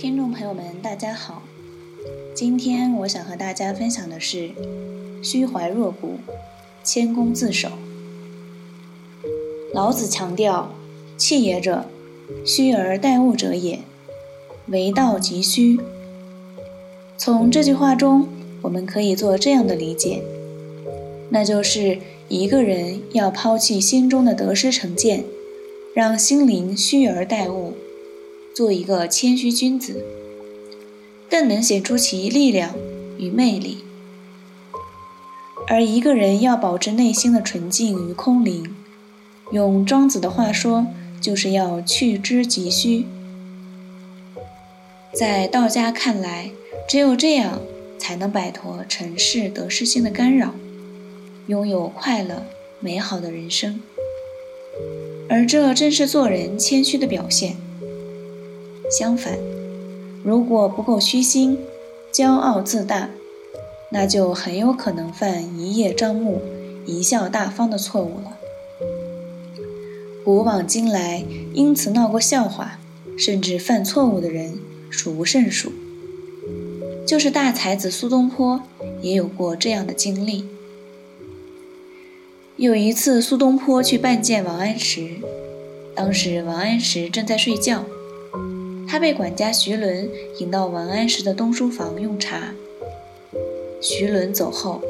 听众朋友们，大家好。今天我想和大家分享的是“虚怀若谷，谦恭自守”。老子强调：“气也者，虚而待物者也。为道即虚。”从这句话中，我们可以做这样的理解，那就是一个人要抛弃心中的得失成见，让心灵虚而待物。做一个谦虚君子，更能显出其力量与魅力。而一个人要保持内心的纯净与空灵，用庄子的话说，就是要去之即虚。在道家看来，只有这样，才能摆脱尘世得失心的干扰，拥有快乐美好的人生。而这正是做人谦虚的表现。相反，如果不够虚心、骄傲自大，那就很有可能犯一叶障目、贻笑大方的错误了。古往今来，因此闹过笑话，甚至犯错误的人数不胜数。就是大才子苏东坡，也有过这样的经历。有一次，苏东坡去拜见王安石，当时王安石正在睡觉。他被管家徐伦引到王安石的东书房用茶。徐伦走后，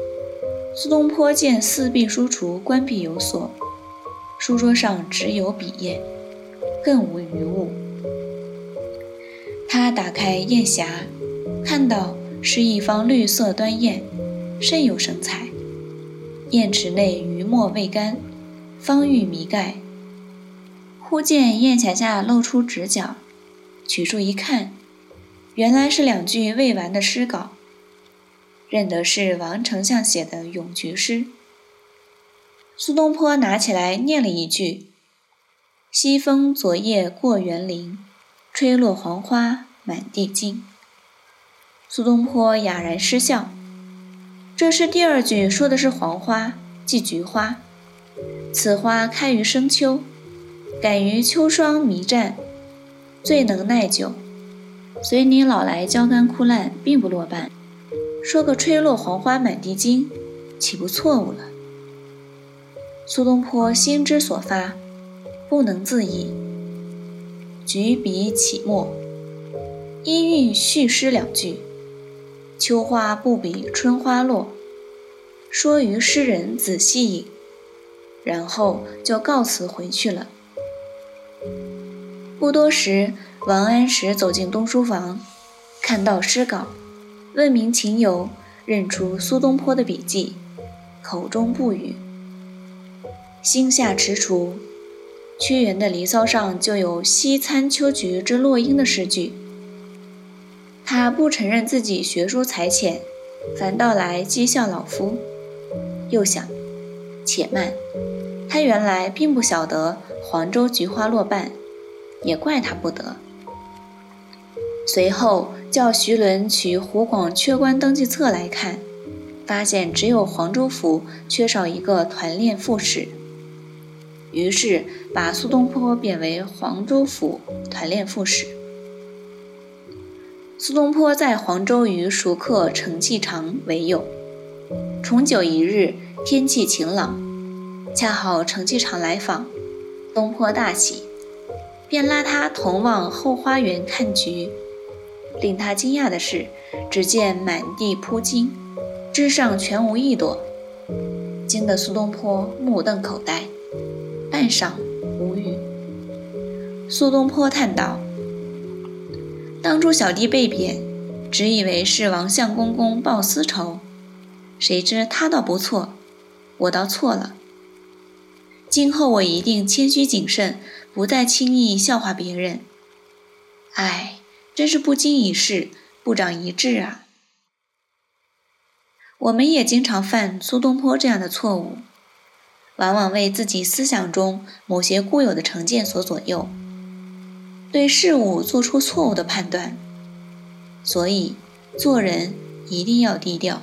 苏东坡见四壁书橱关闭有锁，书桌上只有笔砚，更无余物。他打开砚匣，看到是一方绿色端砚，甚有神采。砚池内余墨未干，方玉弥盖。忽见砚匣下露出直角。取出一看，原来是两句未完的诗稿，认得是王丞相写的咏菊诗。苏东坡拿起来念了一句：“西风昨夜过园林，吹落黄花满地金。”苏东坡哑然失笑。这诗第二句说的是黄花，即菊花。此花开于深秋，感于秋霜弥战。最能耐久，随你老来焦干枯烂，并不落半。说个吹落黄花满地金，岂不错误了？苏东坡心之所发，不能自已，举笔起墨，一韵续诗两句：“秋花不比春花落，说于诗人仔细饮。”然后就告辞回去了。不多时，王安石走进东书房，看到诗稿，问明情由，认出苏东坡的笔迹，口中不语，心下踟蹰。屈原的《离骚》上就有“西餐秋菊之落英”的诗句。他不承认自己学书才浅，反倒来讥笑老夫。又想，且慢，他原来并不晓得黄州菊花落半。也怪他不得。随后叫徐伦取湖广缺官登记册来看，发现只有黄州府缺少一个团练副使，于是把苏东坡贬为黄州府团练副使。苏东坡在黄州与熟客程继常为友，重九一日，天气晴朗，恰好程继常来访，东坡大喜。便拉他同往后花园看菊，令他惊讶的是，只见满地铺金，枝上全无一朵，惊得苏东坡目瞪口呆，半晌无语。苏东坡叹道：“当初小弟被贬，只以为是王相公公报私仇，谁知他倒不错，我倒错了。今后我一定谦虚谨慎。”不再轻易笑话别人，唉，真是不经一事不长一智啊！我们也经常犯苏东坡这样的错误，往往为自己思想中某些固有的成见所左右，对事物做出错误的判断。所以，做人一定要低调，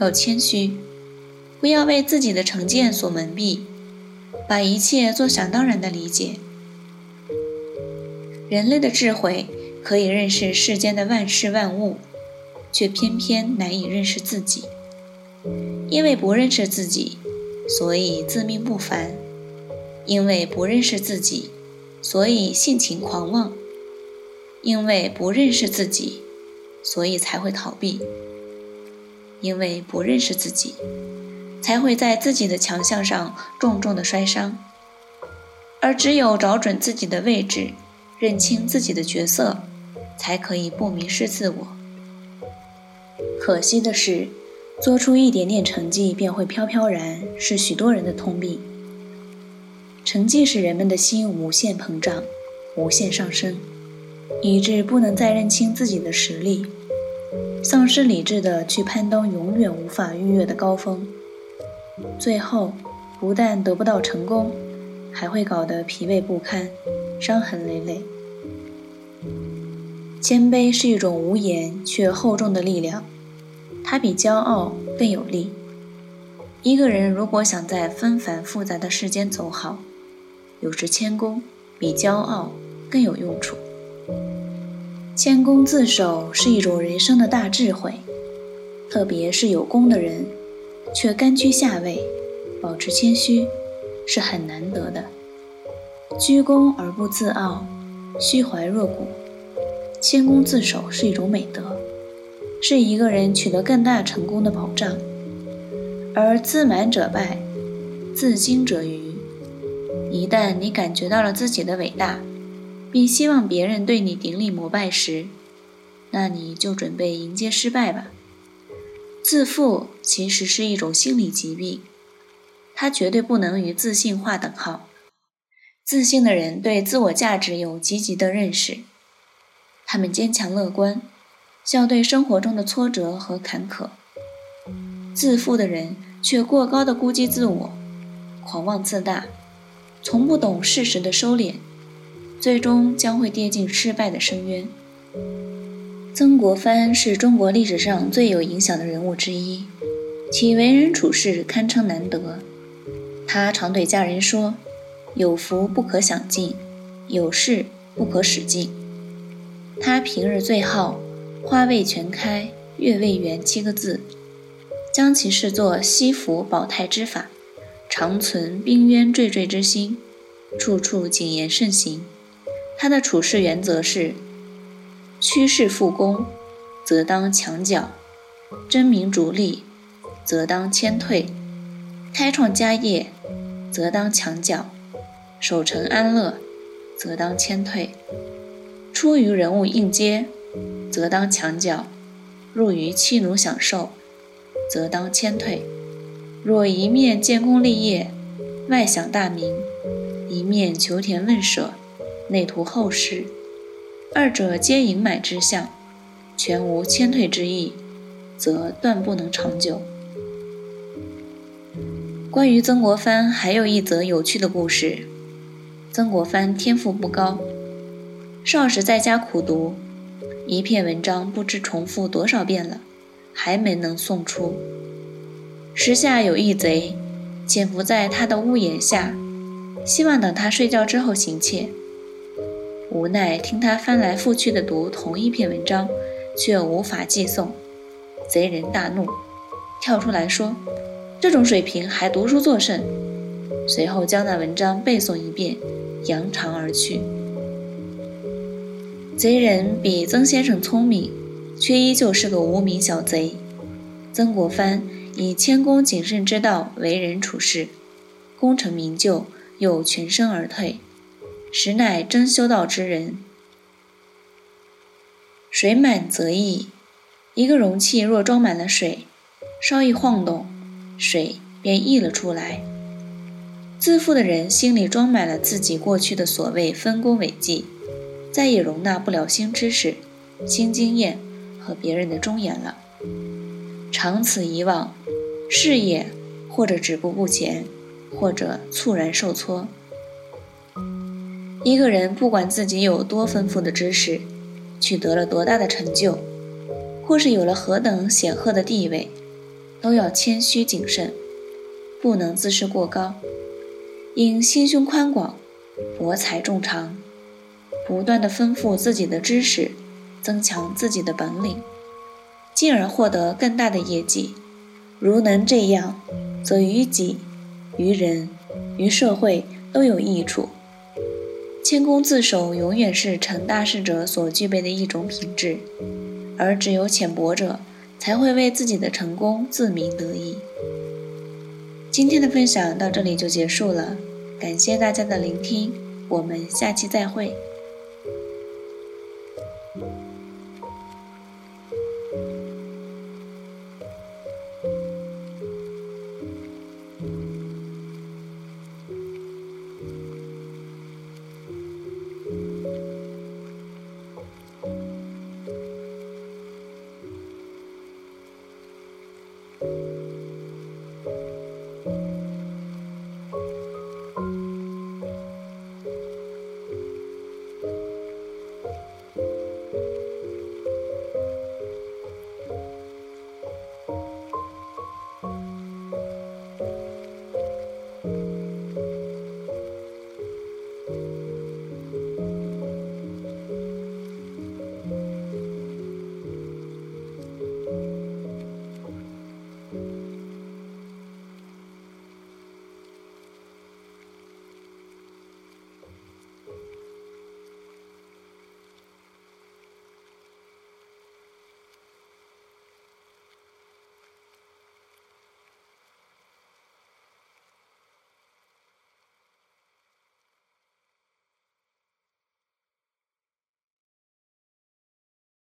要谦虚，不要为自己的成见所蒙蔽，把一切做想当然的理解。人类的智慧可以认识世间的万事万物，却偏偏难以认识自己。因为不认识自己，所以自命不凡；因为不认识自己，所以性情狂妄；因为不认识自己，所以才会逃避；因为不认识自己，才会在自己的强项上重重的摔伤。而只有找准自己的位置，认清自己的角色，才可以不迷失自我。可惜的是。做出一点点成绩便会飘飘然，是许多人的通病。成绩使人们的心无限膨胀、无限上升，以致不能再认清自己的实力，丧失理智的去攀登永远无法逾越的高峰。最后，不但得不到成功，还会搞得疲惫不堪、伤痕累累。谦卑是一种无言却厚重的力量。它比骄傲更有力。一个人如果想在纷繁复杂的世间走好，有时谦恭比骄傲更有用处。谦恭自守是一种人生的大智慧，特别是有功的人，却甘居下位，保持谦虚，是很难得的。居功而不自傲，虚怀若谷，谦恭自守是一种美德。是一个人取得更大成功的保障，而自满者败，自矜者愚。一旦你感觉到了自己的伟大，并希望别人对你顶礼膜拜时，那你就准备迎接失败吧。自负其实是一种心理疾病，它绝对不能与自信划等号。自信的人对自我价值有积极的认识，他们坚强乐观。笑对生活中的挫折和坎坷，自负的人却过高的估计自我，狂妄自大，从不懂适时的收敛，最终将会跌进失败的深渊。曾国藩是中国历史上最有影响的人物之一，其为人处事堪称难得。他常对家人说：“有福不可享尽，有势不可使尽。”他平日最好。花未全开，月未圆七个字，将其视作惜福保泰之法，常存冰渊惴惴之心，处处谨言慎行。他的处事原则是：趋势复功，则当墙角；争名逐利，则当谦退；开创家业，则当墙角；守成安乐，则当谦退；出于人物应接。则当墙角；入于妻奴享受，则当谦退。若一面建功立业，外享大名，一面求田问舍，内图后世，二者皆盈满之相，全无谦退之意，则断不能长久。关于曾国藩，还有一则有趣的故事。曾国藩天赋不高，少时在家苦读。一篇文章不知重复多少遍了，还没能送出。时下有一贼潜伏在他的屋檐下，希望等他睡觉之后行窃。无奈听他翻来覆去的读同一篇文章，却无法寄送。贼人大怒，跳出来说：“这种水平还读书作甚？”随后将那文章背诵一遍，扬长而去。贼人比曾先生聪明，却依旧是个无名小贼。曾国藩以谦恭谨慎之道为人处事，功成名就，又全身而退，实乃真修道之人。水满则溢，一个容器若装满了水，稍一晃动，水便溢了出来。自负的人心里装满了自己过去的所谓丰功伟绩。再也容纳不了新知识、新经验和别人的忠言了。长此以往，事业或者止步不前，或者猝然受挫。一个人不管自己有多丰富的知识，取得了多大的成就，或是有了何等显赫的地位，都要谦虚谨慎，不能自视过高，应心胸宽广，博采众长。不断的丰富自己的知识，增强自己的本领，进而获得更大的业绩。如能这样，则于己、于人、于社会都有益处。谦恭自守永远是成大事者所具备的一种品质，而只有浅薄者才会为自己的成功自鸣得意。今天的分享到这里就结束了，感谢大家的聆听，我们下期再会。